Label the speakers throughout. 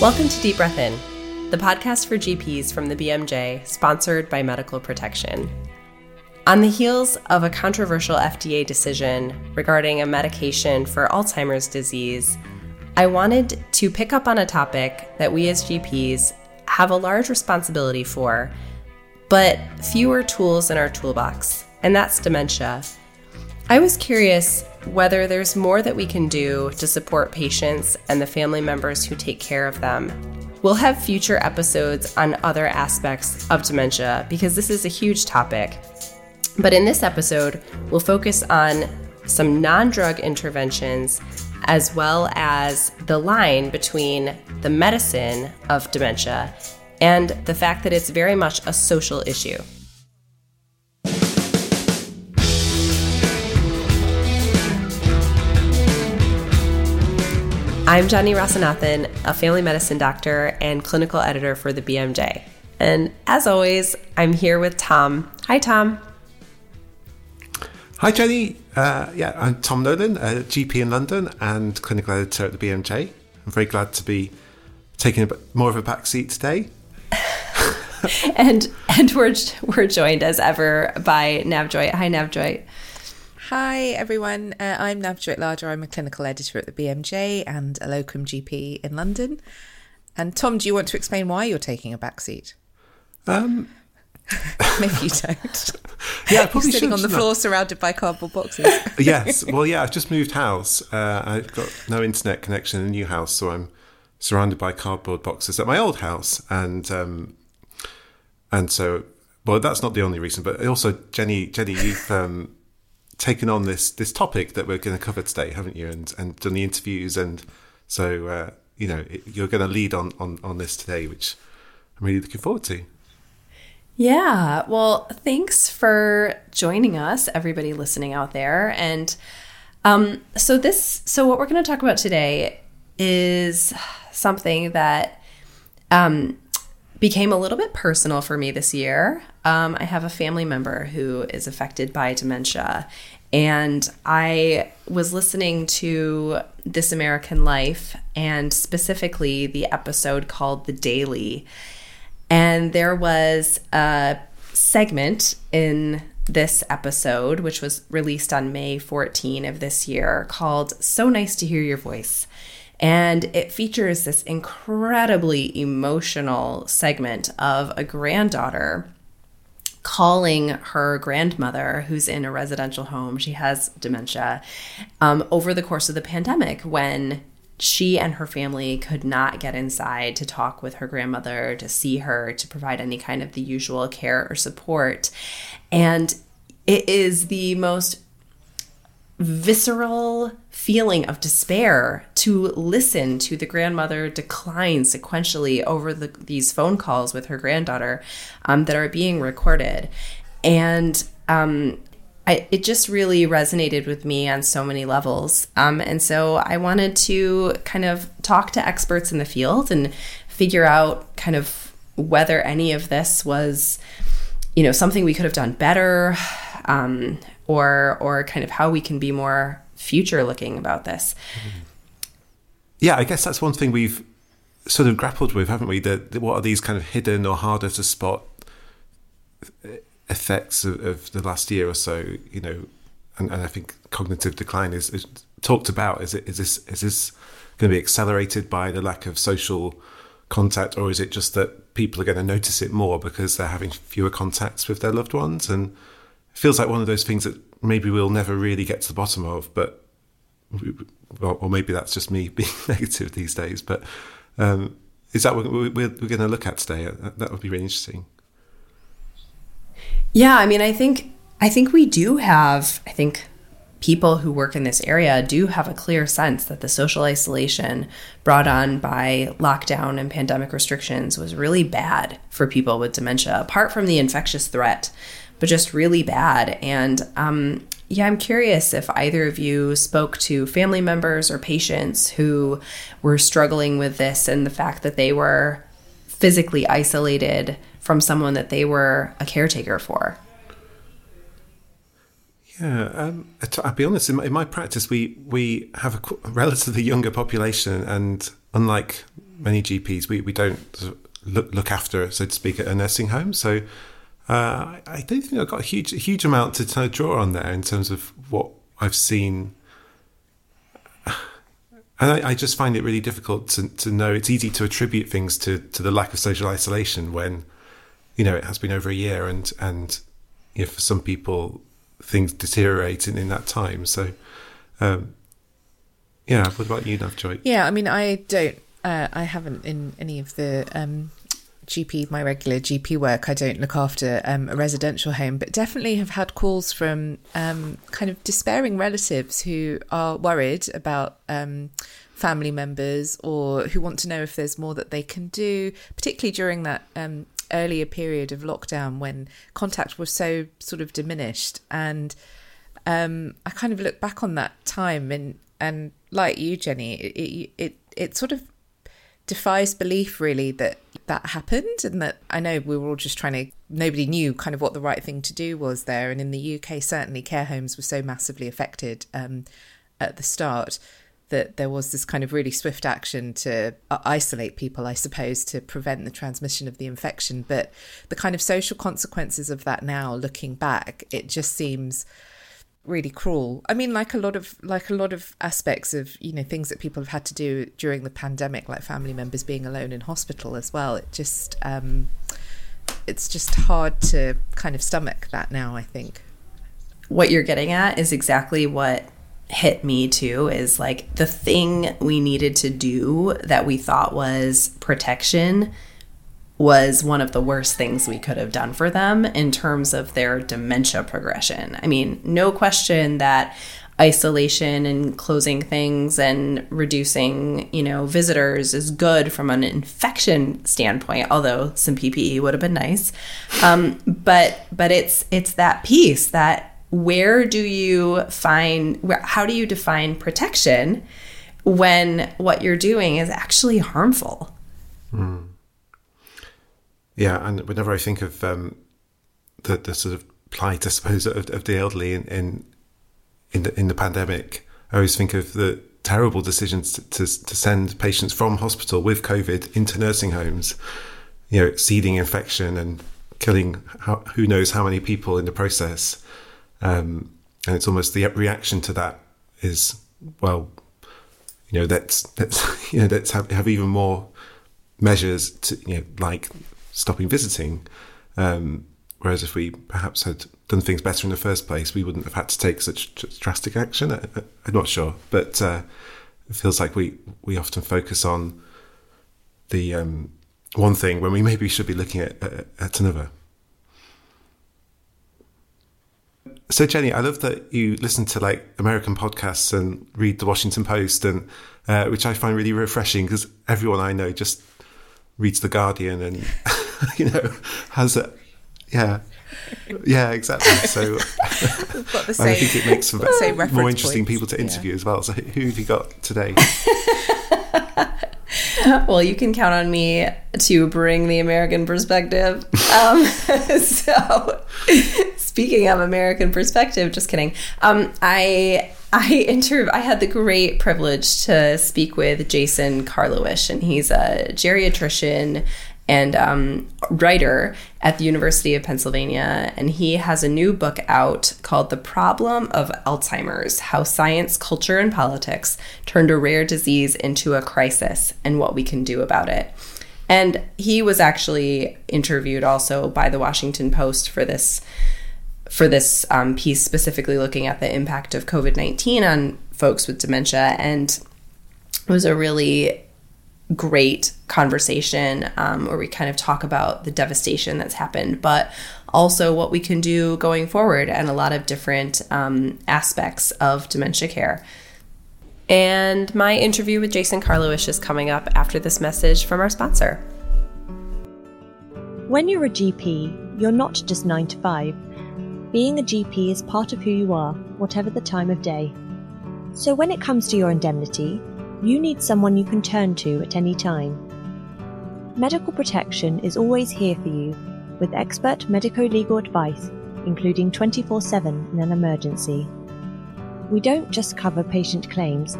Speaker 1: Welcome to Deep Breath In, the podcast for GPs from the BMJ, sponsored by Medical Protection. On the heels of a controversial FDA decision regarding a medication for Alzheimer's disease, I wanted to pick up on a topic that we as GPs have a large responsibility for, but fewer tools in our toolbox, and that's dementia. I was curious whether there's more that we can do to support patients and the family members who take care of them. We'll have future episodes on other aspects of dementia because this is a huge topic. But in this episode, we'll focus on some non drug interventions as well as the line between the medicine of dementia and the fact that it's very much a social issue. I'm Jenny Rasanathan, a family medicine doctor and clinical editor for the BMJ. And as always, I'm here with Tom. Hi, Tom.
Speaker 2: Hi, Jenny. Uh, yeah, I'm Tom Nolan, a GP in London and clinical editor at the BMJ. I'm very glad to be taking a bit more of a back seat today.
Speaker 1: and and we're we're joined as ever by Navjoy. Hi, Navjoy.
Speaker 3: Hi everyone, uh, I'm Navjoyt Ladher. I'm a clinical editor at the BMJ and a locum GP in London. And Tom, do you want to explain why you're taking a back seat?
Speaker 2: Um,
Speaker 3: Maybe you don't.
Speaker 2: yeah, I probably
Speaker 3: You're sitting on the floor surrounded by cardboard boxes.
Speaker 2: yes. Well, yeah, I've just moved house. Uh, I've got no internet connection in the new house, so I'm surrounded by cardboard boxes at my old house, and um, and so well, that's not the only reason, but also Jenny, Jenny, you've um, taken on this this topic that we're going to cover today, haven't you? And and done the interviews, and so uh, you know it, you're going to lead on, on on this today, which I'm really looking forward to.
Speaker 1: Yeah. Well, thanks for joining us, everybody listening out there. And um, so this, so what we're going to talk about today is something that um, became a little bit personal for me this year. Um, I have a family member who is affected by dementia. And I was listening to This American Life and specifically the episode called The Daily. And there was a segment in this episode, which was released on May 14 of this year, called So Nice to Hear Your Voice. And it features this incredibly emotional segment of a granddaughter calling her grandmother, who's in a residential home, she has dementia, um, over the course of the pandemic when she and her family could not get inside to talk with her grandmother, to see her, to provide any kind of the usual care or support. And it is the most visceral feeling of despair to listen to the grandmother decline sequentially over the, these phone calls with her granddaughter um, that are being recorded. And um, I, it just really resonated with me on so many levels. Um, and so I wanted to kind of talk to experts in the field and figure out kind of whether any of this was, you know, something we could have done better, um, or or kind of how we can be more future looking about this.
Speaker 2: Yeah, I guess that's one thing we've sort of grappled with, haven't we? That what are these kind of hidden or harder to spot effects of, of the last year or so? You know, and, and I think cognitive decline is, is talked about. Is it is this is this going to be accelerated by the lack of social contact, or is it just that people are going to notice it more because they're having fewer contacts with their loved ones? And feels like one of those things that maybe we'll never really get to the bottom of, but or maybe that's just me being negative these days. But um, is that what we're, we're going to look at today? That would be really interesting.
Speaker 1: Yeah, I mean, I think I think we do have. I think people who work in this area do have a clear sense that the social isolation brought on by lockdown and pandemic restrictions was really bad for people with dementia, apart from the infectious threat, but just really bad. And um, yeah, I'm curious if either of you spoke to family members or patients who were struggling with this and the fact that they were physically isolated from someone that they were a caretaker for.
Speaker 2: Yeah, um, I'll be honest. In my, in my, practice, we we have a relatively younger population, and unlike many GPs, we, we don't look, look after, so to speak, at a nursing home. So uh, I don't think I've got a huge, huge amount to draw on there in terms of what I've seen. And I, I just find it really difficult to, to know. It's easy to attribute things to, to the lack of social isolation when, you know, it has been over a year and, and you know, for some people, things deteriorate in, in that time. So, um, yeah, what about you, Navjoy?
Speaker 3: Yeah, I mean, I don't, uh, I haven't in any of the um, GP, my regular GP work, I don't look after um, a residential home, but definitely have had calls from um, kind of despairing relatives who are worried about um, family members or who want to know if there's more that they can do, particularly during that um, earlier period of lockdown when contact was so sort of diminished. And um, I kind of look back on that time and and like you, Jenny, it it, it, it sort of defies belief really that that happened and that I know we were all just trying to nobody knew kind of what the right thing to do was there. And in the UK certainly care homes were so massively affected um, at the start that there was this kind of really swift action to uh, isolate people I suppose to prevent the transmission of the infection. But the kind of social consequences of that now looking back it just seems really cruel. I mean, like a lot of like a lot of aspects of you know things that people have had to do during the pandemic, like family members being alone in hospital as well. It just um, it's just hard to kind of stomach that now. I think
Speaker 1: what you're getting at is exactly what hit me too is like the thing we needed to do that we thought was protection was one of the worst things we could have done for them in terms of their dementia progression. I mean, no question that isolation and closing things and reducing, you know, visitors is good from an infection standpoint. Although some PPE would have been nice, um, but but it's it's that piece that where do you find where, how do you define protection when what you're doing is actually harmful?
Speaker 2: Mm. Yeah, and whenever I think of um, the the sort of plight, I suppose, of, of the elderly in in in the, in the pandemic, I always think of the terrible decisions to, to, to send patients from hospital with COVID into nursing homes, you know, seeding infection and killing how, who knows how many people in the process. Um, and it's almost the reaction to that is well, you know, let's let's you know let's have, have even more measures to you know like stopping visiting. Um, whereas if we perhaps had done things better in the first place, we wouldn't have had to take such drastic action. I, am not sure, but uh, it feels like we we often focus on the um, one thing when we maybe should be looking at, at, at another. So Jenny, I love that you listen to like American podcasts and read the Washington Post, and uh, which I find really refreshing because everyone I know just reads the Guardian and you know has a yeah. Yeah exactly. So I think it makes for more interesting points. people to interview yeah. as well. So who have you got today?
Speaker 1: Well you can count on me to bring the american perspective. Um, so speaking of american perspective just kidding. Um, i I inter I had the great privilege to speak with Jason Karlawish, and he's a geriatrician and um, writer at the University of Pennsylvania. And he has a new book out called The Problem of Alzheimer's How Science, Culture, and Politics Turned a Rare Disease into a Crisis and What We Can Do About It. And he was actually interviewed also by the Washington Post for this for this um, piece specifically looking at the impact of COVID 19 on folks with dementia. And it was a really great conversation um, where we kind of talk about the devastation that's happened, but also what we can do going forward and a lot of different um, aspects of dementia care. And my interview with Jason Karlawish is coming up after this message from our sponsor.
Speaker 4: When you're a GP, you're not just 9 to 5 being a GP is part of who you are, whatever the time of day. So when it comes to your indemnity, you need someone you can turn to at any time. Medical protection is always here for you with expert medico legal advice, including 24 7 in an emergency. We don't just cover patient claims,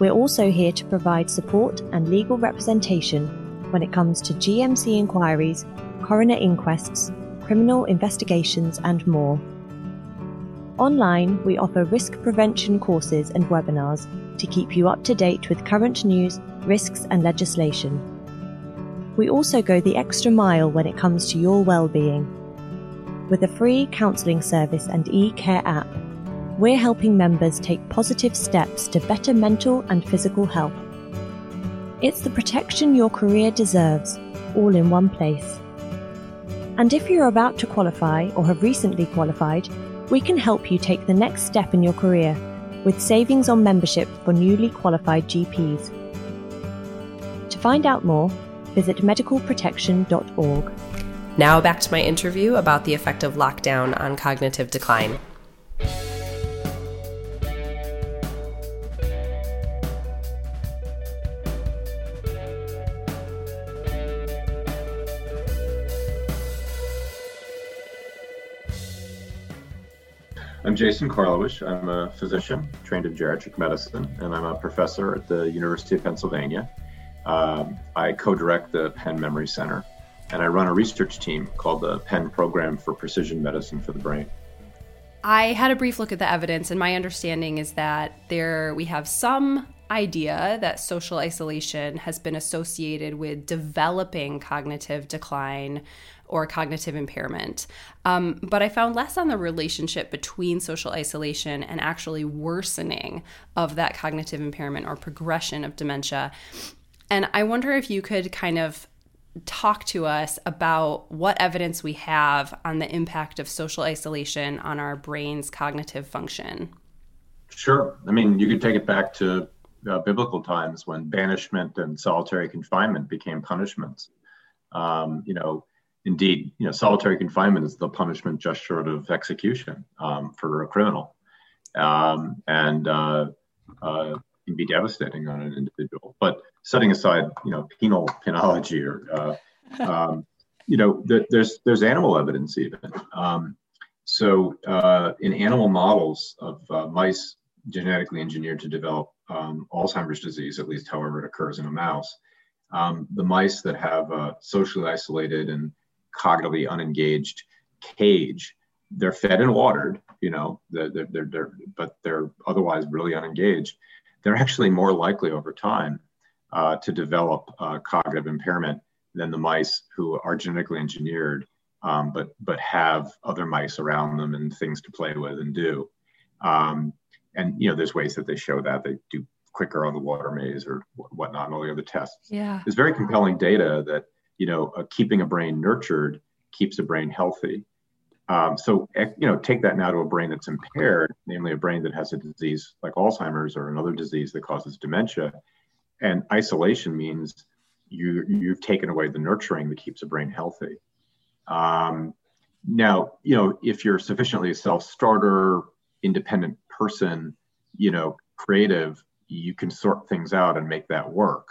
Speaker 4: We're also here to provide support and legal representation when it comes to GMC inquiries, coroner inquests, criminal investigations, and more. Online, we offer risk prevention courses and webinars to keep you up to date with current news, risks, and legislation. We also go the extra mile when it comes to your well-being. With a free counselling service and e-care app, we're helping members take positive steps to better mental and physical health. It's the protection your career deserves, all in one place. And if you're about to qualify or have recently qualified, we can help you take the next step in your career with savings on membership for newly qualified GPs. To find out more, visit medicalprotection.org.
Speaker 5: Now back to my interview about the effect of lockdown on cognitive decline.
Speaker 6: I'm Jason Karlawish. I'm a physician trained in geriatric medicine, and I'm a professor at the University of Pennsylvania. Um, I co direct the Penn Memory Center, and I run a research team called the Penn Program for Precision Medicine for the Brain.
Speaker 5: I had a brief look at the evidence, and my understanding is that there we have some idea that social isolation has been associated with developing cognitive decline or cognitive impairment. Um, but I found less on the relationship between social isolation and actually worsening of that cognitive impairment or progression of dementia. And I wonder if you could kind of talk to us about what evidence we have on the impact of social isolation on our brain's cognitive function.
Speaker 6: Sure. I mean, you could take it back to uh, biblical times when banishment and solitary confinement became punishments. Um, you know, indeed, you know, solitary confinement is the punishment just short of execution um, for a criminal, um, and uh, uh, can be devastating on an individual. But setting aside, you know, penal penology or, uh, um, you know, th- there's there's animal evidence even. Um, so uh, in animal models of uh, mice genetically engineered to develop um, Alzheimer's disease, at least however it occurs in a mouse, um, the mice that have socially isolated and cognitively unengaged cage. They're fed and watered, you know, they're, they're, they're, but they're otherwise really unengaged. They're actually more likely over time uh, to develop uh, cognitive impairment than the mice who are genetically engineered, um, but but have other mice around them and things to play with and do. Um, and you know, there's ways that they show that they do quicker on the water maze or whatnot, and all the other tests.
Speaker 5: Yeah,
Speaker 6: there's very compelling data that you know, uh, keeping a brain nurtured keeps a brain healthy. Um, so, eh, you know, take that now to a brain that's impaired, namely a brain that has a disease like Alzheimer's or another disease that causes dementia. And isolation means you, you've taken away the nurturing that keeps a brain healthy. Um, now, you know, if you're sufficiently a self-starter, independent person, you know, creative, you can sort things out and make that work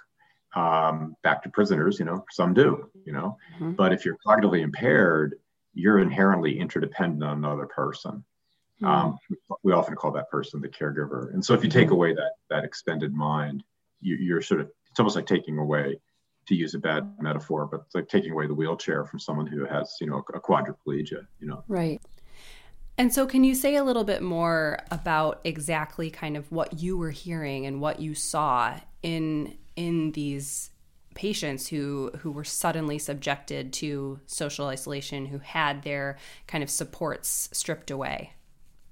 Speaker 6: um, back to prisoners, you know, some do, you know. Mm-hmm. But if you're cognitively impaired, you're inherently interdependent on another person. Mm-hmm. Um, we often call that person the caregiver. And so if you take mm-hmm. away that that extended mind, you, you're sort of it's almost like taking away, to use a bad metaphor, but it's like taking away the wheelchair from someone who has, you know, a quadriplegia, you know.
Speaker 5: Right. And so, can you say a little bit more about exactly kind of what you were hearing and what you saw in in these patients who who were suddenly subjected to social isolation who had their kind of supports stripped away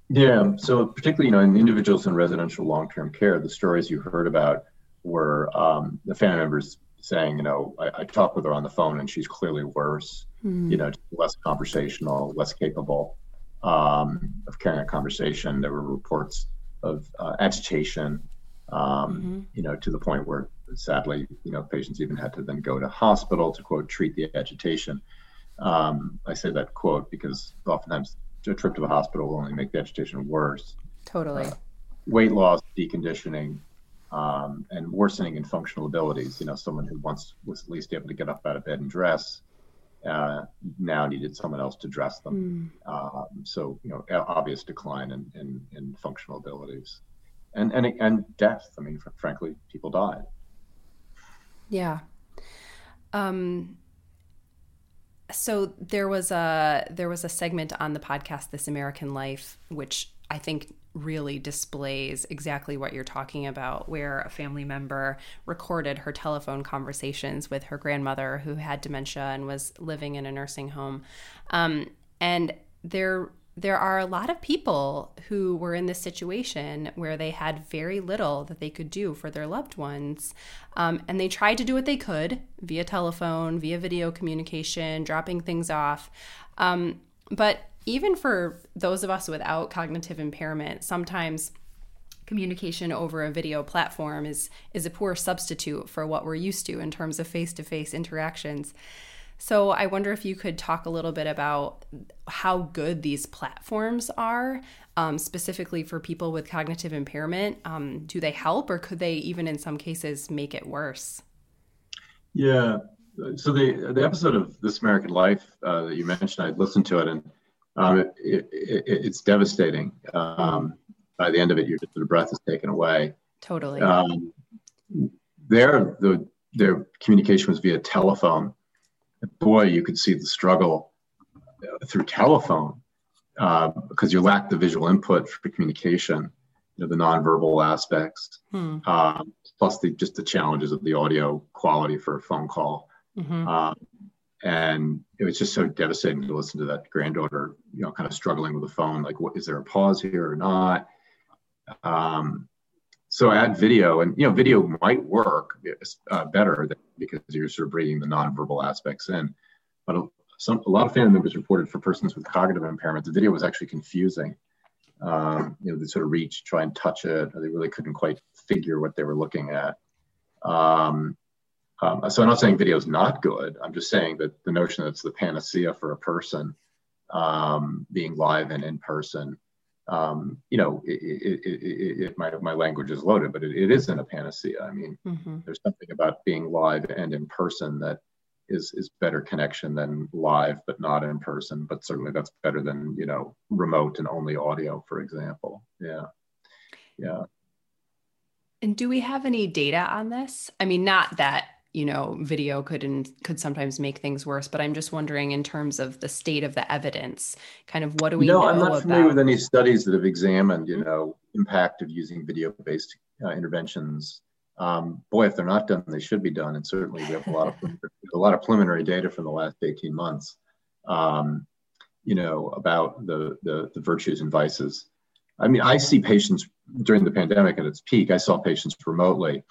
Speaker 6: yeah so particularly you know in individuals in residential long-term care the stories you heard about were um, the family members saying you know I, I talked with her on the phone and she's clearly worse mm. you know less conversational less capable um, of carrying a conversation there were reports of uh, agitation um, mm-hmm. you know to the point where sadly, you know, patients even had to then go to hospital to quote treat the agitation. Um, I say that quote because oftentimes a trip to the hospital will only make the agitation worse.
Speaker 5: Totally. Uh,
Speaker 6: weight loss, deconditioning, um, and worsening in functional abilities. You know, someone who once was at least able to get up out of bed and dress uh, now needed someone else to dress them. Mm. Um, so, you know, obvious decline in, in, in functional abilities and and and death. I mean, frankly, people died.
Speaker 5: Yeah. Um, so there was a there was a segment on the podcast This American Life, which I think really displays exactly what you're talking about, where a family member recorded her telephone conversations with her grandmother who had dementia and was living in a nursing home. Um, and there there are a lot of people who were in this situation where they had very little that they could do for their loved ones. Um, and they tried to do what they could via telephone, via video communication, dropping things off. Um, but even for those of us without cognitive impairment, sometimes communication over a video platform is is a poor substitute for what we're used to in terms of face-to-face interactions. So I wonder if you could talk a little bit about how good these platforms are, um, specifically for people with cognitive impairment. Um, do they help, or could they even in some cases make it worse?
Speaker 6: Yeah. So the the episode of This American Life uh, that you mentioned, I listened to it, and um, it, it, it, it's devastating. Um, by the end of it, your the breath is taken away.
Speaker 5: Totally.
Speaker 6: Um, their the their communication was via telephone. Boy, you could see the struggle uh, through telephone uh, because you lack the visual input for communication, you know, the nonverbal aspects, hmm. uh, plus the just the challenges of the audio quality for a phone call. Mm-hmm. Uh, and it was just so devastating to listen to that granddaughter, you know, kind of struggling with the phone. Like, what is there a pause here or not? Um, so add video, and you know, video might work uh, better because you're sort of bringing the nonverbal aspects in. But a, some, a lot of family members reported for persons with cognitive impairment, the video was actually confusing. Um, you know, they sort of reach, try and touch it, they really couldn't quite figure what they were looking at. Um, um, so I'm not saying video is not good. I'm just saying that the notion that it's the panacea for a person um, being live and in person, um, you know, it, it, it, it, my, my language is loaded, but it, isn't a panacea. I mean, mm-hmm. there's something about being live and in person that is is better connection than live but not in person. But certainly that's better than you know remote and only audio, for example. Yeah, yeah.
Speaker 5: And do we have any data on this? I mean, not that you know video could and could sometimes make things worse but i'm just wondering in terms of the state of the evidence kind of what do we no, know i'm
Speaker 6: not familiar with any studies that have examined you know impact of using video based uh, interventions. Um, boy if they're not done they should be done and certainly we have a lot of a lot of preliminary data from the last 18 months um, you know about the, the the virtues and vices. I mean i see patients during the pandemic at its peak. I saw patients remotely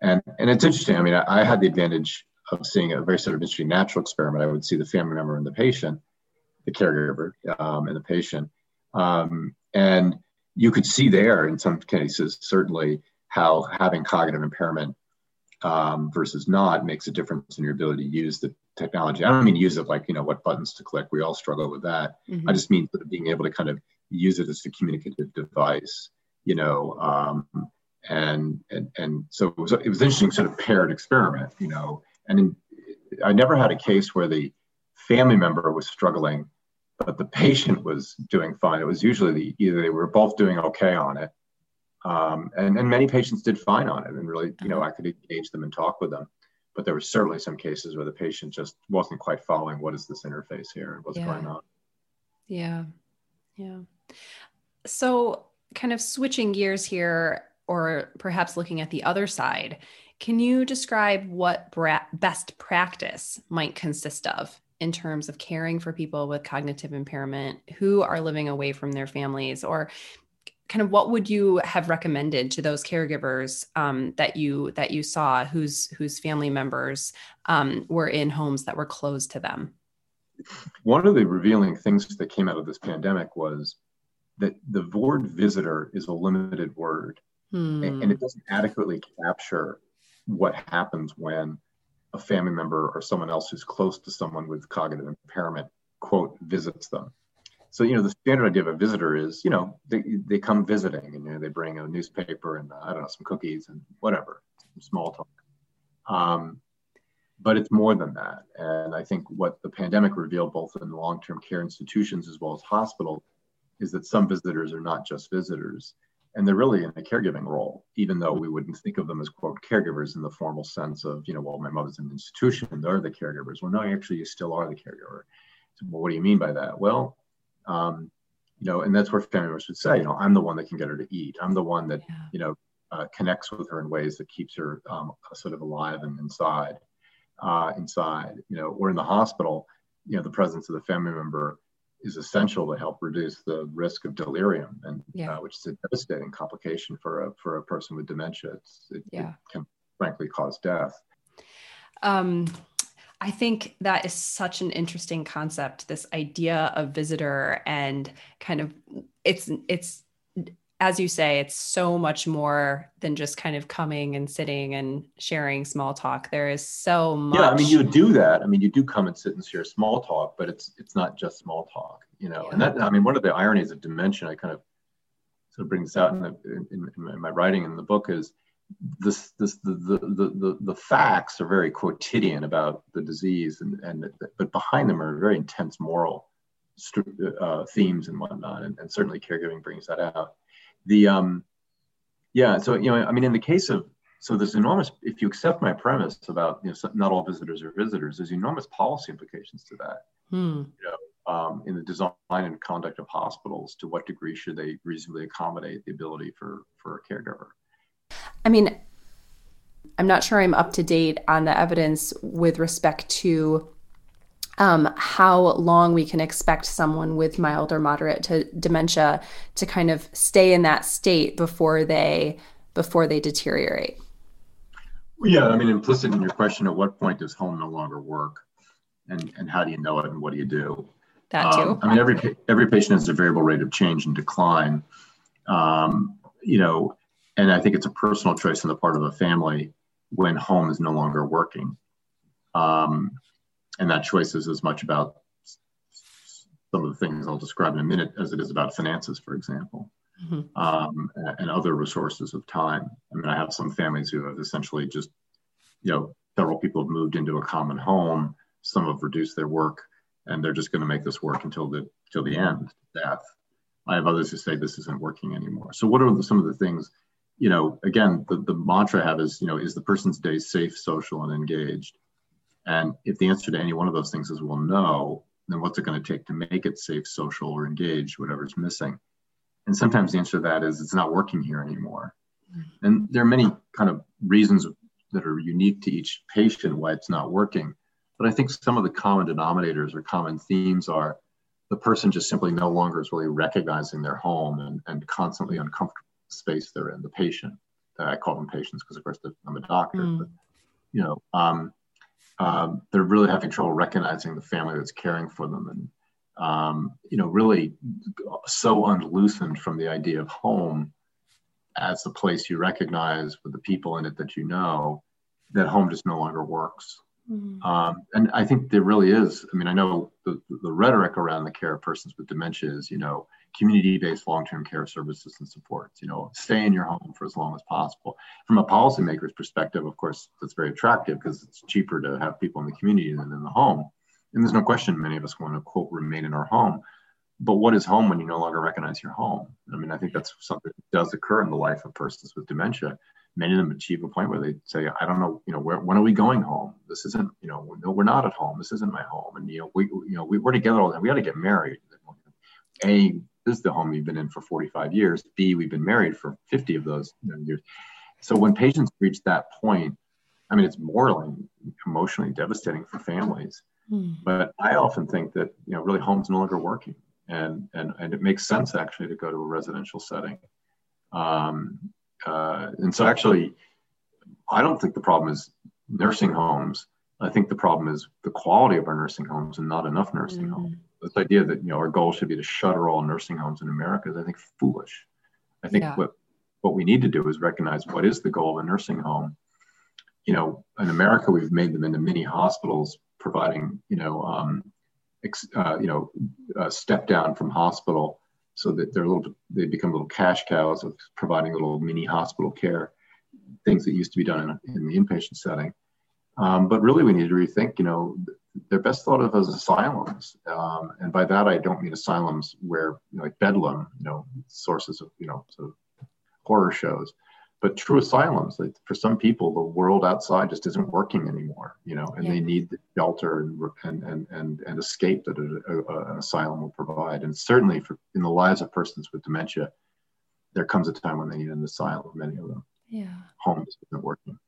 Speaker 6: and and it's interesting. I mean, I, I, had the advantage of seeing a very sort of interesting natural experiment. I would see the family member and the patient, the caregiver um, and the patient, um, and you could see there in some cases certainly how having cognitive impairment um, versus not makes a difference in your ability to use the technology. I don't mean use it like you know what buttons to click. We all struggle with that. Mm-hmm. I just mean being able to kind of use it as a communicative device. You know, um, and and and so it was it was interesting sort of paired experiment, you know. And in, I never had a case where the family member was struggling, but the patient was doing fine. It was usually the, either they were both doing okay on it, um, and and many patients did fine on it, and really, you know, I could engage them and talk with them. But there were certainly some cases where the patient just wasn't quite following what is this interface here and what's
Speaker 5: yeah.
Speaker 6: going on.
Speaker 5: Yeah, yeah. So, kind of switching gears here, or perhaps looking at the other side, can you describe what best practice might consist of in terms of caring for people with cognitive impairment who are living away from their families? Or kind of what would you have recommended to those caregivers um, that you that you saw whose whose family members um, were in homes that were closed to them?
Speaker 6: One of the revealing things that came out of this pandemic was that the word visitor is a limited word Hmm. And, it doesn't adequately capture what happens when a family member or someone else who's close to someone with cognitive impairment, quote, visits them. So, you know, the standard idea of a visitor is, you know, they, they come visiting and, you know, they bring a newspaper and, uh, I don't know, some cookies and whatever, some small talk. Um, but it's more than that. And I think what the pandemic revealed, both in long term care institutions as well as hospitals, is that some visitors are not just visitors and they're really in a caregiving role, even though we wouldn't think of them as quote caregivers in the formal sense of, you know, well, my mother's in an institution, they're the caregivers. Well, no, actually, you still are the caregiver. So, well, what do you mean by that? Well, um, you know, and that's where family members would say, you know, I'm the one that can get her to eat. I'm the one that, yeah. you know, uh, connects with her in ways that keeps her um, sort of alive and inside, uh, inside, you know, or in the hospital, you know, the presence of the family member is essential to help reduce the risk of delirium, and yeah. uh, which is a devastating complication for a for a person with dementia. It, yeah. it can frankly cause death.
Speaker 1: Um, I think that is such an interesting concept. This idea of visitor and kind of it's it's as you say, it's so much more than just kind of coming and sitting and sharing small talk. There is so much.
Speaker 6: Yeah, I mean, you do that. I mean, you do come and sit and share small talk, but it's it's not just small talk, you know. Yeah. And that, I mean, one of the ironies of dementia, I kind of sort of bring this out in, the, in, in my writing in the book is this this the the, the the the facts are very quotidian about the disease, and and but behind them are very intense moral uh, themes and whatnot, and, and certainly caregiving brings that out the um, yeah, so you know, I mean, in the case of so there's enormous. If you accept my premise about you know not all visitors are visitors, there's enormous policy implications to that. Hmm. You know, um, in the design and conduct of hospitals, to what degree should they reasonably accommodate the ability for for a caregiver?
Speaker 1: I mean, I'm not sure I'm up to date on the evidence with respect to um, how long we can expect someone with mild or moderate to dementia to kind of stay in that state before they before they deteriorate.
Speaker 6: Yeah, I mean, implicit in your question, at what point does home no longer work, and and how do you know it, and what do you do?
Speaker 1: That too.
Speaker 6: Um, I mean, every every patient has a variable rate of change and decline. Um, you know, and I think it's a personal choice on the part of a family when home is no longer working. Um, and that choice is as much about some of the things I'll describe in a minute as it is about finances, for example, mm-hmm. um, and other resources of time. I mean, I have some families who have essentially just, you know, several people have moved into a common home. Some have reduced their work, and they're just going to make this work until the till the end, death. I have others who say this isn't working anymore. So, what are the, some of the things? You know, again, the, the mantra I have is, you know, is the person's day safe, social, and engaged? And if the answer to any one of those things is well, no, then what's it going to take to make it safe, social, or engaged, whatever's missing? And sometimes the answer to that is it's not working here anymore. Mm-hmm. And there are many kind of reasons that are unique to each patient why it's not working. But I think some of the common denominators or common themes are the person just simply no longer is really recognizing their home and, and constantly uncomfortable space they're in, the patient. I call them patients because, of course, I'm a doctor. Mm. But, you know, um, um, they're really having trouble recognizing the family that's caring for them and um, you know really so unloosened from the idea of home as the place you recognize with the people in it that you know that home just no longer works mm-hmm. um, and i think there really is i mean i know the, the rhetoric around the care of persons with dementia is you know community-based long-term care services and supports. You know, stay in your home for as long as possible. From a policymaker's perspective, of course, that's very attractive because it's cheaper to have people in the community than in the home. And there's no question many of us want to quote remain in our home. But what is home when you no longer recognize your home? I mean, I think that's something that does occur in the life of persons with dementia. Many of them achieve a point where they say, I don't know, you know, where, when are we going home? This isn't, you know, no, we're not at home. This isn't my home. And, you know, we, you know, we, we're together all the time. We got to get married. A, this is the home we've been in for 45 years. B, we've been married for 50 of those years. So when patients reach that point, I mean, it's morally, emotionally devastating for families. Mm. But I often think that you know, really, home's no longer working, and and and it makes sense actually to go to a residential setting. Um, uh, and so, actually, I don't think the problem is nursing homes. I think the problem is the quality of our nursing homes and not enough nursing mm-hmm. homes this idea that you know our goal should be to shutter all nursing homes in America is, I think, foolish. I think yeah. what what we need to do is recognize what is the goal of a nursing home. You know, in America, we've made them into mini hospitals, providing you know, um, ex, uh, you know, a step down from hospital, so that they're a little, they become little cash cows of providing little mini hospital care, things that used to be done in, in the inpatient setting. Um, but really, we need to rethink, you know, they're best thought of as asylums. Um, and by that, I don't mean asylums where, you know, like Bedlam, you know, sources of, you know, sort of horror shows. But true asylums, like for some people, the world outside just isn't working anymore, you know, and yeah. they need the shelter and and and and, and escape that a, a, an asylum will provide. And certainly, for in the lives of persons with dementia, there comes a time when they need an asylum. Many of them,
Speaker 1: yeah,
Speaker 6: home isn't working.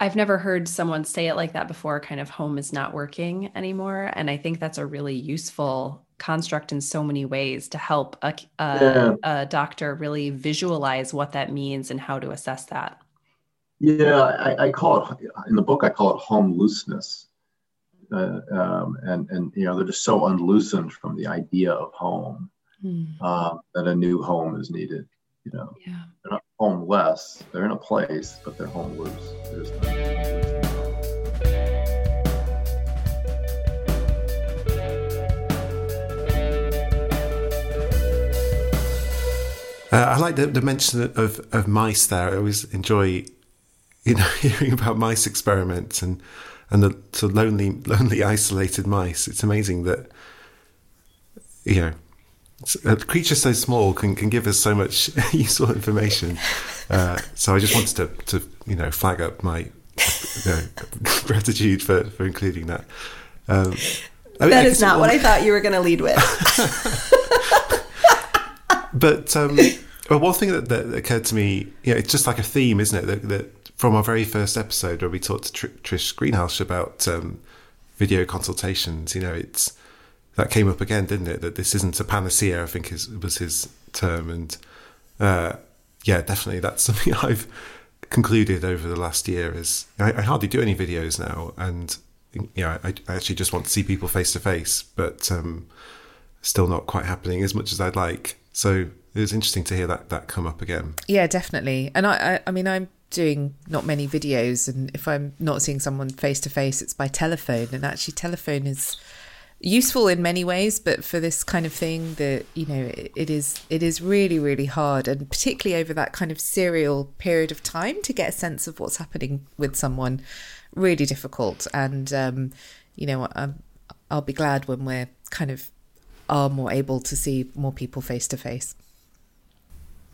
Speaker 1: I've never heard someone say it like that before, kind of home is not working anymore. And I think that's a really useful construct in so many ways to help a, a, yeah. a doctor really visualize what that means and how to assess that.
Speaker 6: Yeah, I, I call it in the book, I call it home looseness. Uh, um, and, and, you know, they're just so unloosened from the idea of home hmm. uh, that a new home is needed. You know,
Speaker 1: yeah.
Speaker 6: they're not homeless. They're in a place, but they're homeless.
Speaker 2: Uh, I like the, the mention of, of mice there. I always enjoy, you know, hearing about mice experiments and and the sort of lonely, lonely, isolated mice. It's amazing that you know a creature so small can, can give us so much useful information. Uh, so I just wanted to, to you know flag up my you know, gratitude for, for including that. Um,
Speaker 1: I mean, that is not what I thought you were going to lead with.
Speaker 2: but um, well, one thing that, that, occurred to me, you know, it's just like a theme, isn't it? That, that from our very first episode where we talked to Tr- Trish Greenhalgh about um, video consultations, you know, it's that came up again, didn't it? That this isn't a panacea. I think is, was his term, and uh, yeah, definitely that's something I've concluded over the last year. Is I, I hardly do any videos now, and yeah, I, I, actually just want to see people face to face, but um, still not quite happening as much as I'd like. So it was interesting to hear that that come up again.
Speaker 3: Yeah, definitely. And I, I, I mean, I'm doing not many videos, and if I'm not seeing someone face to face, it's by telephone, and actually, telephone is useful in many ways but for this kind of thing that you know it, it is it is really really hard and particularly over that kind of serial period of time to get a sense of what's happening with someone really difficult. And um, you know I'm, i'll be glad when we're kind of are more able to see more people face to face.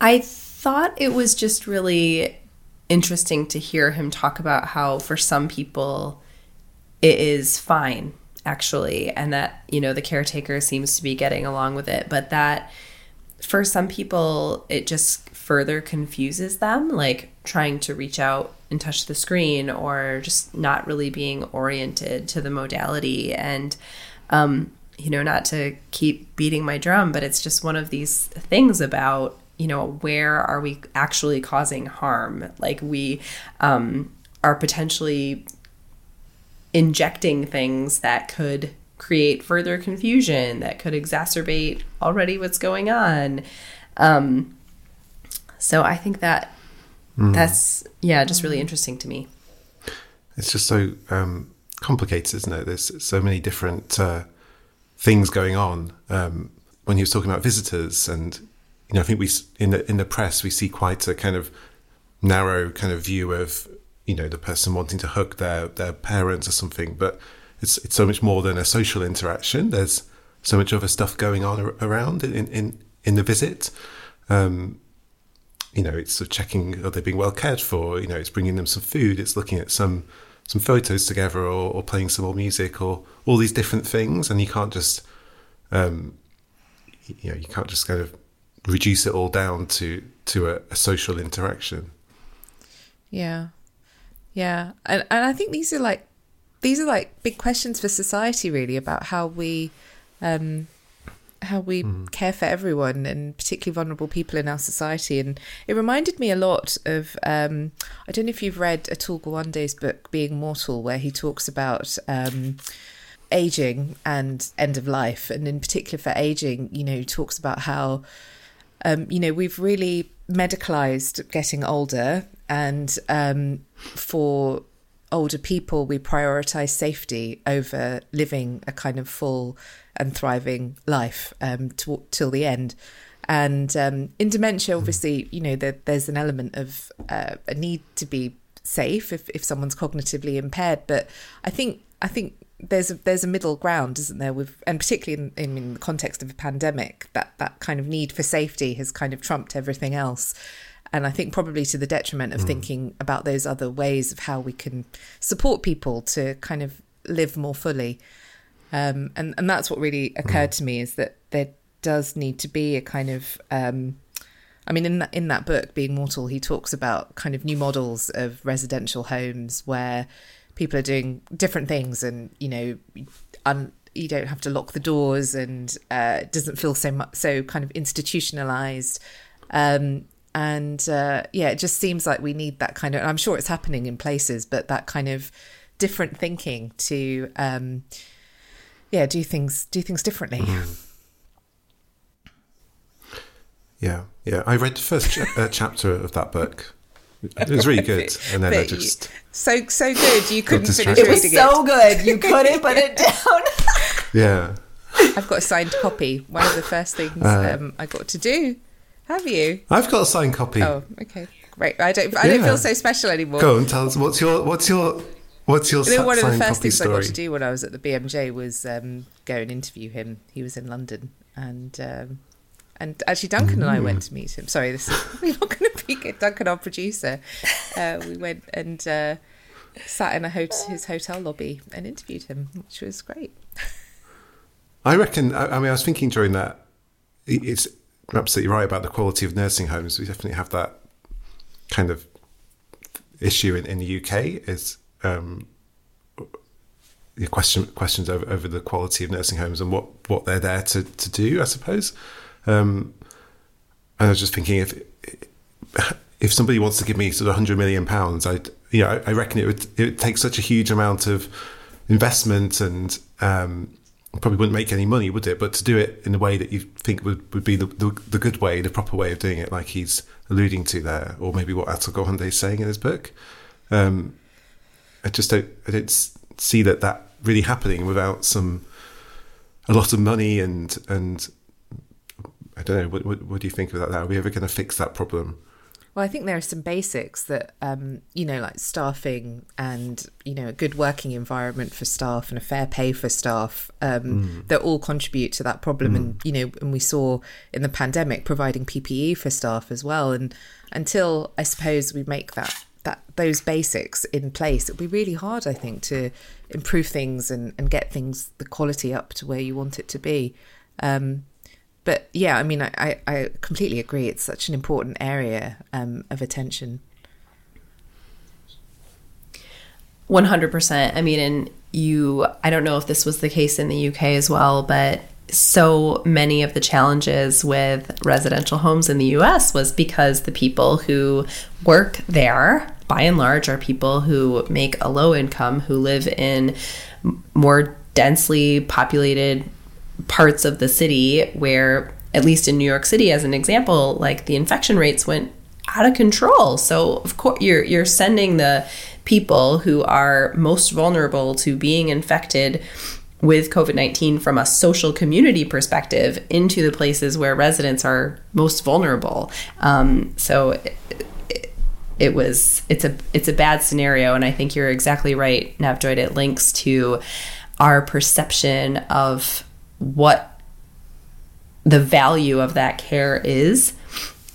Speaker 1: I thought it was just really interesting to hear him talk about how for some people it is fine actually and that you know the caretaker seems to be getting along with it. But that for some people it just further confuses them like trying to reach out and touch the screen or just not really being oriented to the modality. And um you know not to keep beating my drum but it's just one of these things about you know where are we actually causing harm? Like we um are potentially injecting things that could create further confusion, that could exacerbate already what's going on. Um, so I think that mm. that's yeah, just really interesting to me.
Speaker 2: It's just so um, complicated, isn't it? There's so many different uh, things going on. Um, when he was talking about visitors, and you know, I think we in the in the press we see quite a kind of narrow kind of view of you know the person wanting to hug their their parents or something but it's it's so much more than a social interaction. There's so much other stuff going on around in in in the visit. Um, you know it's sort of checking are they being well cared for? You know it's bringing them some food it's looking at some some photos together or, or playing some more music or all these different things. And you can't just um, you know you can't just kind of reduce it all down to to a, a social interaction.
Speaker 3: Yeah yeah, and and I think these are like these are like big questions for society, really, about how we um, how we mm. care for everyone and particularly vulnerable people in our society. And it reminded me a lot of um, I don't know if you've read Atul Gawande's book Being Mortal, where he talks about. Um, aging and end of life and in particular for aging you know talks about how um, you know we've really medicalized getting older and um, for older people, we prioritize safety over living a kind of full and thriving life um, till the end. And um, in dementia, obviously, you know, there, there's an element of uh, a need to be safe if, if someone's cognitively impaired. But I think I think there's a there's a middle ground, isn't there? With and particularly in, in the context of a pandemic, that that kind of need for safety has kind of trumped everything else. And I think probably to the detriment of mm. thinking about those other ways of how we can support people to kind of live more fully. Um, and and that's what really occurred mm. to me is that there does need to be a kind of um, I mean, in that, in that book, Being Mortal, he talks about kind of new models of residential homes where people are doing different things and, you know, un, you don't have to lock the doors and uh, it doesn't feel so much, so kind of institutionalized. Um, and uh, yeah, it just seems like we need that kind of, I'm sure it's happening in places, but that kind of different thinking to, um, yeah, do things, do things differently. Mm.
Speaker 2: Yeah, yeah. I read the first ch- uh, chapter of that book. It was really good, and then I just
Speaker 3: so so good you couldn't finish
Speaker 1: it. was so good you couldn't put it down.
Speaker 2: yeah,
Speaker 3: I've got a signed copy. One of the first things uh, um, I got to do. Have you?
Speaker 2: I've got a signed copy.
Speaker 3: Oh, okay, great. I don't. I yeah. don't feel so special anymore.
Speaker 2: Go on, tell us what's your what's your what's your. You know,
Speaker 3: one of the first
Speaker 2: things story?
Speaker 3: I got to do when I was at the BMJ was um, go and interview him. He was in London, and um, and actually, Duncan and I went to meet him. Sorry, this is we're not going to be good. Duncan, our producer, uh, we went and uh, sat in a hot- his hotel lobby and interviewed him, which was great.
Speaker 2: I reckon. I, I mean, I was thinking during that. It's absolutely right about the quality of nursing homes. We definitely have that kind of issue in, in the UK. Is um, question questions over, over the quality of nursing homes and what, what they're there to, to do, I suppose. Um, and I was just thinking if if somebody wants to give me sort of hundred million pounds, I you know I, reckon it would it would take such a huge amount of investment and um, probably wouldn't make any money, would it? But to do it in a way that you think would, would be the, the, the good way, the proper way of doing it, like he's alluding to there, or maybe what Atul Gawande is saying in his book. Um, I just don't I don't see that that really happening without some a lot of money and and I don't know. What, what, what do you think of that? Are we ever going to fix that problem?
Speaker 3: Well, I think there are some basics that, um, you know, like staffing and, you know, a good working environment for staff and a fair pay for staff um, mm. that all contribute to that problem. Mm. And, you know, and we saw in the pandemic providing PPE for staff as well. And until I suppose we make that that those basics in place, it'll be really hard, I think, to improve things and, and get things the quality up to where you want it to be. Um, but yeah, I mean, I, I, completely agree. It's such an important area um, of attention.
Speaker 1: 100%. I mean, and you, I don't know if this was the case in the UK as well, but so many of the challenges with residential homes in the US was because the people who work there, by and large, are people who make a low income, who live in more densely populated parts of the city where at least in New York City as an example like the infection rates went out of control so of course you're you're sending the people who are most vulnerable to being infected with COVID 19 from a social community perspective into the places where residents are most vulnerable. Um, so it, it, was it's a it's a bad scenario, and I think you're exactly right, Navjoyt. It links to our perception of what the value of that care is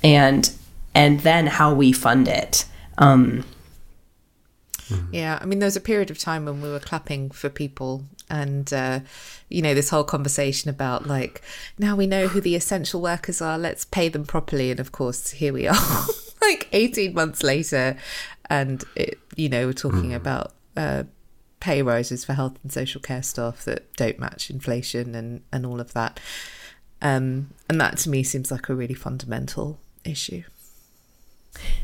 Speaker 1: and and then how we fund it um,
Speaker 3: yeah i mean there was a period of time when we were clapping for people and uh, you know this whole conversation about like now we know who the essential workers are let's pay them properly and of course here we are like 18 months later and it, you know we're talking mm. about uh, pay rises for health and social care staff that don't match inflation and, and all of that. Um, and that to me seems like a really fundamental issue.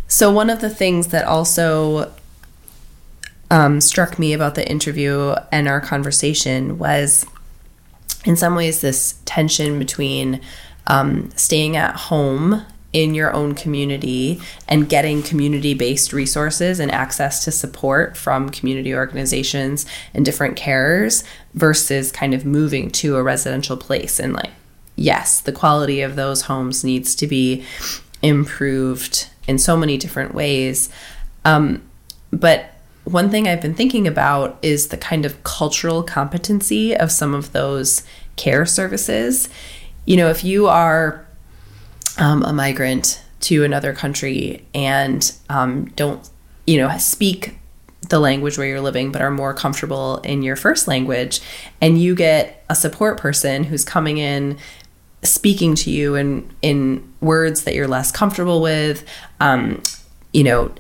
Speaker 1: So, one of the things that also um, struck me about the interview and our conversation was, in some ways, this tension between um, staying at home in your own community and getting community based resources and access to support from community organizations and different carers versus kind of moving to a residential place. And like, yes, the quality of those homes needs to be improved in so many different ways. Um, but one thing I've been thinking about is the kind of cultural competency of some of those care services. You know, if you are um, a migrant to another country and um, don't, you know, speak the language where you're living, but are more comfortable in your first language, and you get a support person who's coming in speaking to you in in words that you're less comfortable with, um, you know,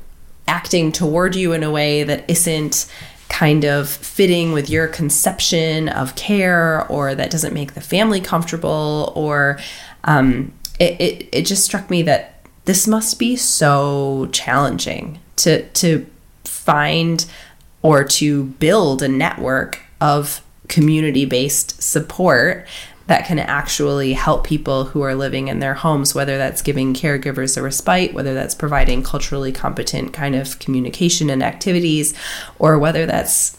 Speaker 1: acting toward you in a way that isn't kind of fitting with your conception of care or that doesn't make the family comfortable or um, it, it, it just struck me that this must be so challenging to to find or to build a network of community based support that can actually help people who are living in their homes, whether that's giving caregivers a respite, whether that's providing culturally competent kind of communication and activities, or whether that's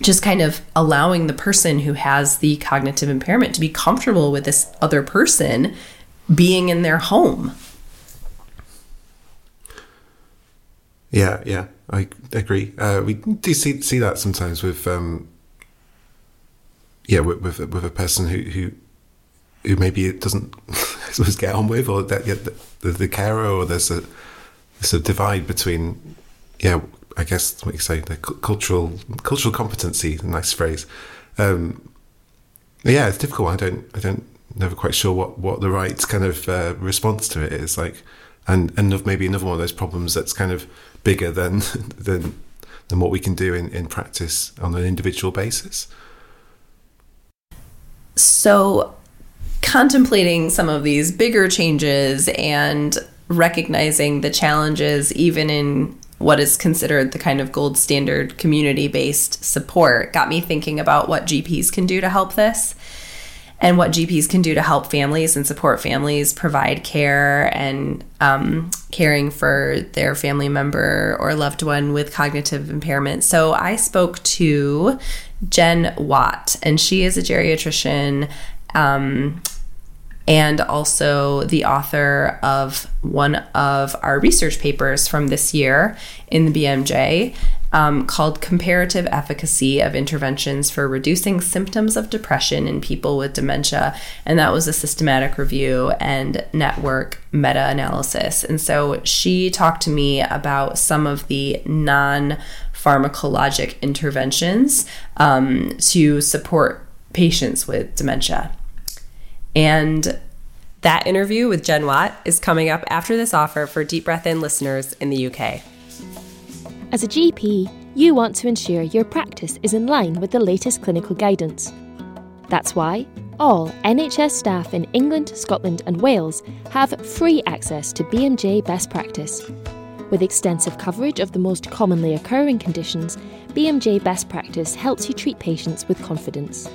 Speaker 1: just kind of allowing the person who has the cognitive impairment to be comfortable with this other person being in their home.
Speaker 2: Yeah, yeah, I agree. Uh, we do see see that sometimes with um, yeah, with, with with, a person who who who maybe it doesn't get on with, or that yeah, the, the, carer, or there's a there's a divide between yeah, I guess what you say the cultural cultural competency, nice phrase. Um, yeah, it's difficult. I don't I don't never quite sure what what the right kind of uh, response to it is like, and and maybe another one of those problems that's kind of bigger than than than what we can do in, in practice on an individual basis.
Speaker 1: So, contemplating some of these bigger changes and recognizing the challenges, even in what is considered the kind of gold standard community based support, got me thinking about what GPs can do to help this and what GPs can do to help families and support families provide care and um, caring for their family member or loved one with cognitive impairment. So I spoke to Jen Watt, and she is a geriatrician. Um, and also the author of one of our research papers from this year in the BMJ um, called Comparative Efficacy of Interventions for Reducing Symptoms of Depression in People with Dementia. And that was a systematic review and network meta analysis. And so she talked to me about some of the non pharmacologic interventions um, to support patients with dementia. And that interview with Jen Watt is coming up after this offer for Deep Breath In listeners in the UK.
Speaker 7: As a GP, you want to ensure your practice is in line with the latest clinical guidance. That's why all NHS staff in England, Scotland, and Wales have free access to BMJ Best Practice. With extensive coverage of the most commonly occurring conditions, BMJ Best Practice helps you treat patients with confidence.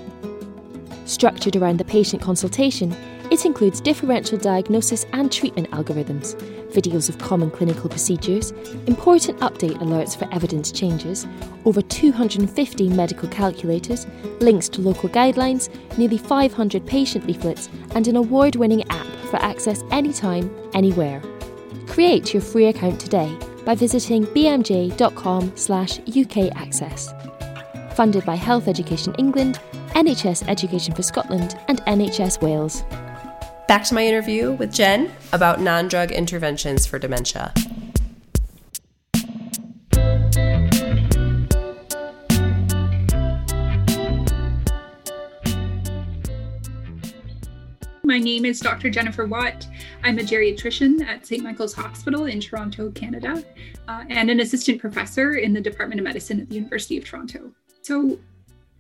Speaker 7: Structured around the patient consultation, it includes differential diagnosis and treatment algorithms, videos of common clinical procedures, important update alerts for evidence changes, over 250 medical calculators, links to local guidelines, nearly 500 patient leaflets, and an award winning app for access anytime, anywhere. Create your free account today by visiting bmj.com/ukaccess. Funded by Health Education England, NHS Education for Scotland, and NHS Wales.
Speaker 1: Back to my interview with Jen about non drug interventions for dementia.
Speaker 8: My name is Dr. Jennifer Watt. I'm a geriatrician at St. Michael's Hospital in Toronto, Canada, uh, and an assistant professor in the Department of Medicine at the University of Toronto. So,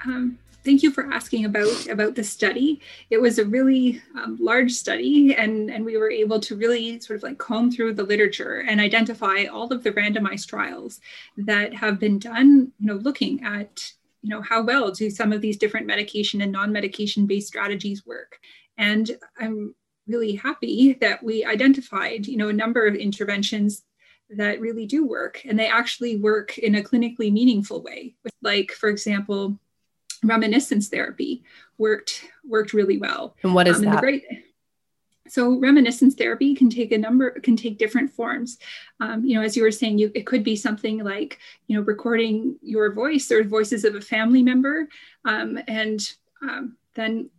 Speaker 8: um, thank you for asking about about the study. It was a really um, large study, and and we were able to really sort of like comb through the literature and identify all of the randomized trials that have been done. You know, looking at you know how well do some of these different medication and non-medication based strategies work, and I'm really happy that we identified you know a number of interventions that really do work and they actually work in a clinically meaningful way like for example reminiscence therapy worked worked really well.
Speaker 1: And what is um, that? Great,
Speaker 8: so reminiscence therapy can take a number can take different forms um, you know as you were saying you it could be something like you know recording your voice or voices of a family member um, and um, then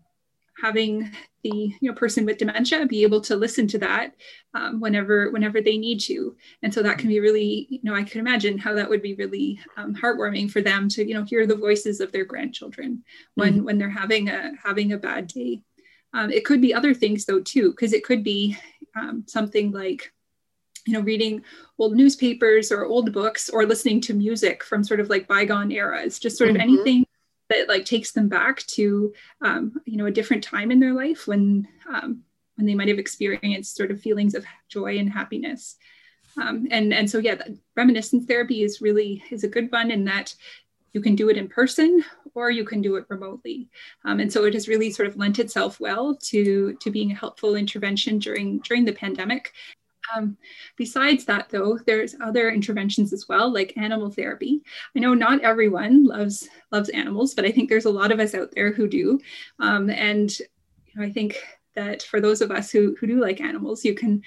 Speaker 8: having the you know person with dementia be able to listen to that um, whenever whenever they need to and so that can be really you know i can imagine how that would be really um, heartwarming for them to you know hear the voices of their grandchildren when mm-hmm. when they're having a having a bad day um, it could be other things though too, because it could be um, something like, you know, reading old newspapers or old books or listening to music from sort of like bygone eras, just sort of mm-hmm. anything that like takes them back to, um, you know, a different time in their life when um, when they might have experienced sort of feelings of joy and happiness. Um, and and so yeah, reminiscence therapy is really is a good one in that you can do it in person or you can do it remotely. Um, and so it has really sort of lent itself well to, to being a helpful intervention during, during the pandemic. Um, besides that, though, there's other interventions as well, like animal therapy. I know not everyone loves loves animals, but I think there's a lot of us out there who do. Um, and you know, I think that for those of us who, who do like animals, you can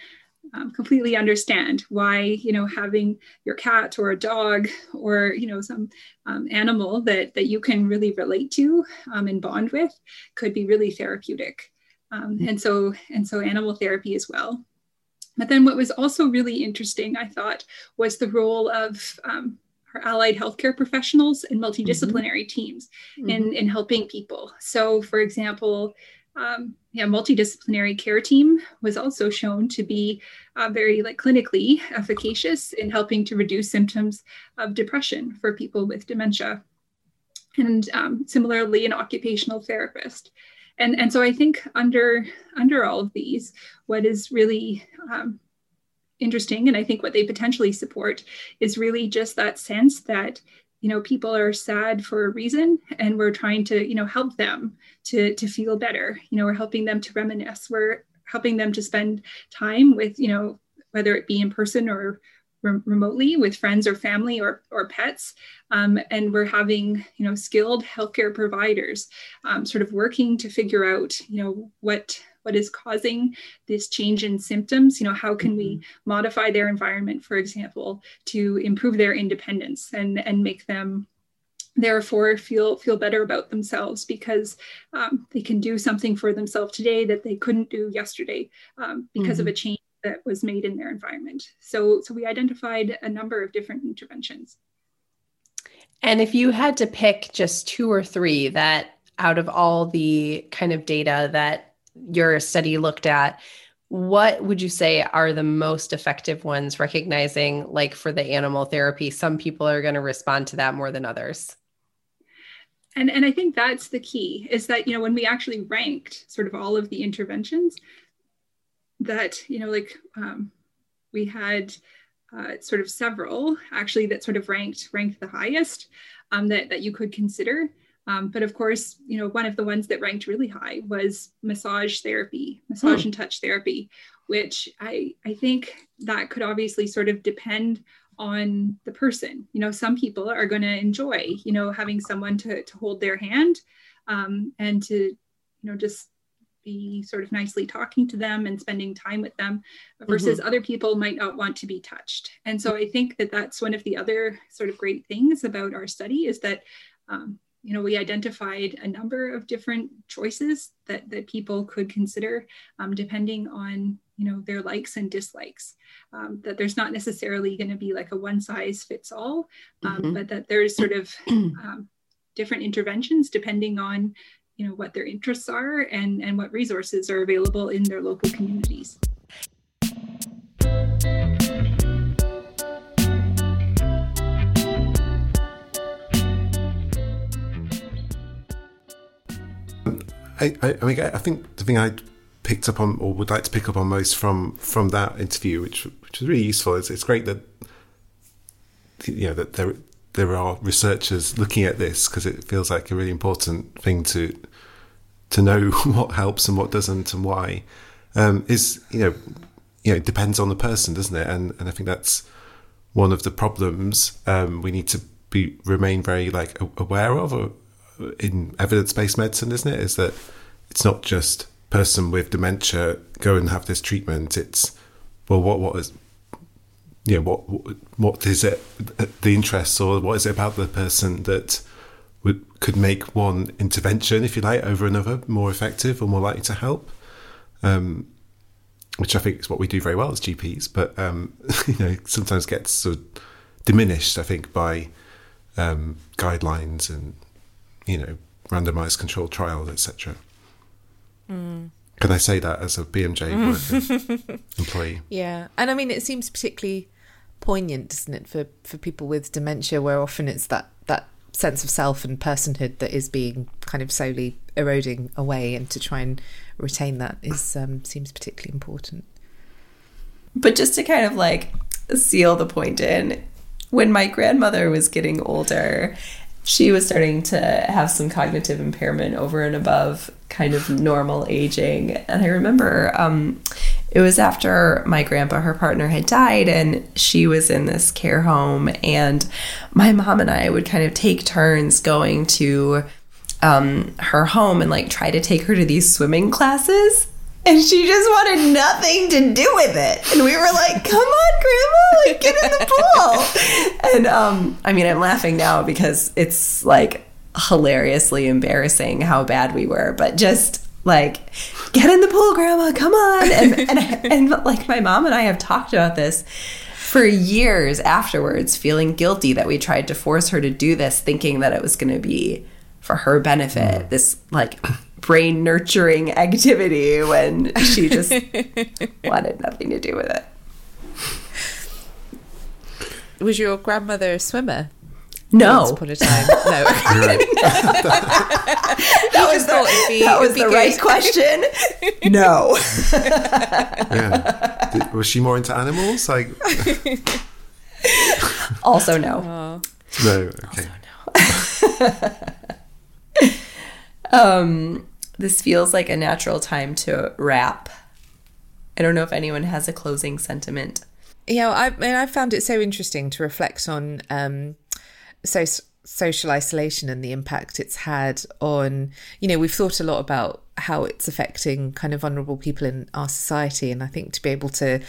Speaker 8: um, completely understand why you know having your cat or a dog or you know some um, animal that that you can really relate to um, and bond with could be really therapeutic um, mm-hmm. and so and so animal therapy as well but then what was also really interesting i thought was the role of um, our allied healthcare professionals and multidisciplinary mm-hmm. teams mm-hmm. in in helping people so for example um, yeah, multidisciplinary care team was also shown to be uh, very like clinically efficacious in helping to reduce symptoms of depression for people with dementia. And um, similarly, an occupational therapist. And, and so I think under under all of these, what is really um, interesting, and I think what they potentially support, is really just that sense that you know people are sad for a reason and we're trying to you know help them to to feel better. You know we're helping them to reminisce. We're helping them to spend time with you know whether it be in person or re- remotely with friends or family or or pets um, and we're having you know skilled healthcare providers um, sort of working to figure out you know what what is causing this change in symptoms you know how can we mm-hmm. modify their environment for example to improve their independence and and make them therefore feel feel better about themselves because um, they can do something for themselves today that they couldn't do yesterday um, because mm-hmm. of a change that was made in their environment. So so we identified a number of different interventions.
Speaker 1: And if you had to pick just two or three that out of all the kind of data that your study looked at, what would you say are the most effective ones recognizing like for the animal therapy some people are going to respond to that more than others?
Speaker 8: And and i think that's the key is that you know when we actually ranked sort of all of the interventions that you know like um, we had uh, sort of several actually that sort of ranked ranked the highest um, that that you could consider um, but of course, you know, one of the ones that ranked really high was massage therapy, massage hmm. and touch therapy, which I, I think that could obviously sort of depend on the person. You know, some people are going to enjoy, you know, having someone to, to hold their hand um, and to, you know, just be sort of nicely talking to them and spending time with them versus mm-hmm. other people might not want to be touched. And so I think that that's one of the other sort of great things about our study is that um, you know, we identified a number of different choices that, that people could consider um, depending on, you know, their likes and dislikes. Um, that there's not necessarily going to be like a one size fits all, um, mm-hmm. but that there's sort of um, different interventions depending on, you know, what their interests are and, and what resources are available in their local communities.
Speaker 2: I, I, I mean, I think the thing I picked up on, or would like to pick up on most from from that interview, which which was really useful, is it's great that you know that there there are researchers looking at this because it feels like a really important thing to to know what helps and what doesn't and why. Um, is you know you know depends on the person, doesn't it? And and I think that's one of the problems um, we need to be remain very like aware of or in evidence based medicine, isn't it? Is that it's not just person with dementia go and have this treatment, it's well, what what is you know what what is it the interests or what is it about the person that could make one intervention, if you like, over another more effective or more likely to help. Um, which I think is what we do very well as GPs, but um, you know sometimes gets sort of diminished. I think by um, guidelines and you know randomized controlled trials, etc. Mm. Can I say that as a BMJ employee?
Speaker 3: Yeah, and I mean it seems particularly poignant, doesn't it, for for people with dementia, where often it's that sense of self and personhood that is being kind of slowly eroding away, and to try and retain that is um, seems particularly important.
Speaker 1: But just to kind of like seal the point in, when my grandmother was getting older, she was starting to have some cognitive impairment over and above kind of normal aging. And I remember um, it was after my grandpa, her partner, had died, and she was in this care home. And my mom and I would kind of take turns going to um, her home and like try to take her to these swimming classes. And she just wanted nothing to do with it. And we were like, come on, grandma, like, get in the pool. and um, I mean, I'm laughing now because it's like hilariously embarrassing how bad we were, but just like, get in the pool, grandma, come on. And, and, and like my mom and I have talked about this for years afterwards, feeling guilty that we tried to force her to do this, thinking that it was going to be for her benefit, this like brain nurturing activity when she just wanted nothing to do with it.
Speaker 3: Was your grandmother a swimmer?
Speaker 1: No.
Speaker 3: Once upon a time. No.
Speaker 1: that was the, be, that was the right question. No.
Speaker 2: yeah. Did, was she more into animals? Like.
Speaker 1: also no.
Speaker 2: Oh. No. Okay. Also
Speaker 1: no. um, this feels like a natural time to wrap. I don't know if anyone has a closing sentiment.
Speaker 3: Yeah, I mean, I found it so interesting to reflect on um, so social isolation and the impact it's had on you know we've thought a lot about how it's affecting kind of vulnerable people in our society and i think to be able to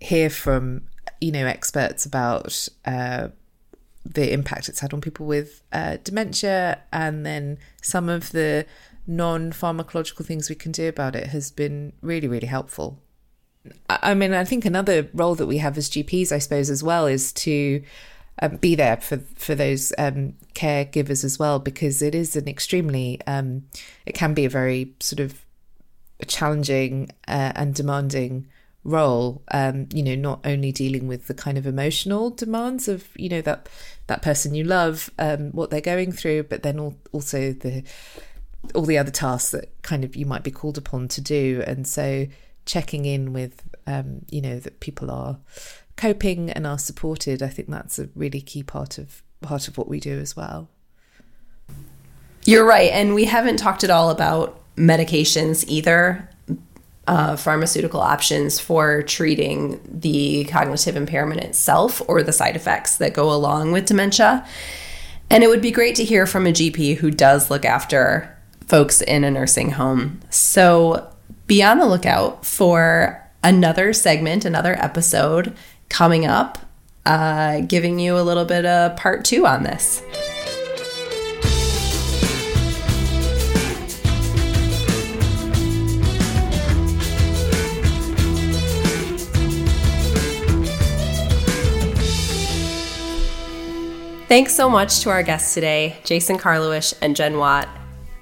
Speaker 3: hear from you know experts about uh, the impact it's had on people with uh, dementia and then some of the non pharmacological things we can do about it has been really, really helpful. I mean, I think another role that we have as GPs, I suppose, as well, is to um, be there for for those um, caregivers as well, because it is an extremely, um, it can be a very sort of challenging uh, and demanding role. Um, you know, not only dealing with the kind of emotional demands of you know that that person you love, um, what they're going through, but then also the all the other tasks that kind of you might be called upon to do. And so checking in with, um, you know, that people are coping and are supported, I think that's a really key part of part of what we do as well.
Speaker 1: You're right, and we haven't talked at all about medications either. Uh, pharmaceutical options for treating the cognitive impairment itself or the side effects that go along with dementia. And it would be great to hear from a GP who does look after folks in a nursing home. So be on the lookout for another segment, another episode coming up, uh, giving you a little bit of part two on this. Thanks so much to our guests today, Jason Karlawish and Jen Watt.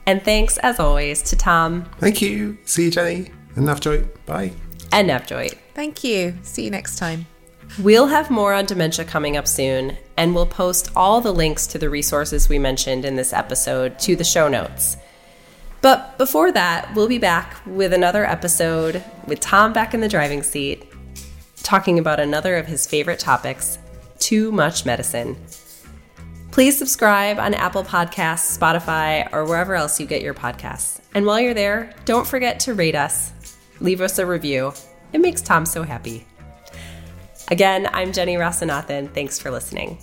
Speaker 1: And thanks, as always, to Tom.
Speaker 2: Thank you. See you, Jenny. And Navjoyt. Bye.
Speaker 1: And Navjoyt.
Speaker 3: Thank you. See you next time.
Speaker 1: We'll have more on dementia coming up soon, and we'll post all the links to the resources we mentioned in this episode to the show notes. But before that, we'll be back with another episode with Tom back in the driving seat, talking about another of his favorite topics too much medicine. Please subscribe on Apple Podcasts, Spotify, or wherever else you get your podcasts. And while you're there, don't forget to rate us, leave us a review. It makes Tom so happy. Again, I'm Jenny Rasanathan. Thanks for listening.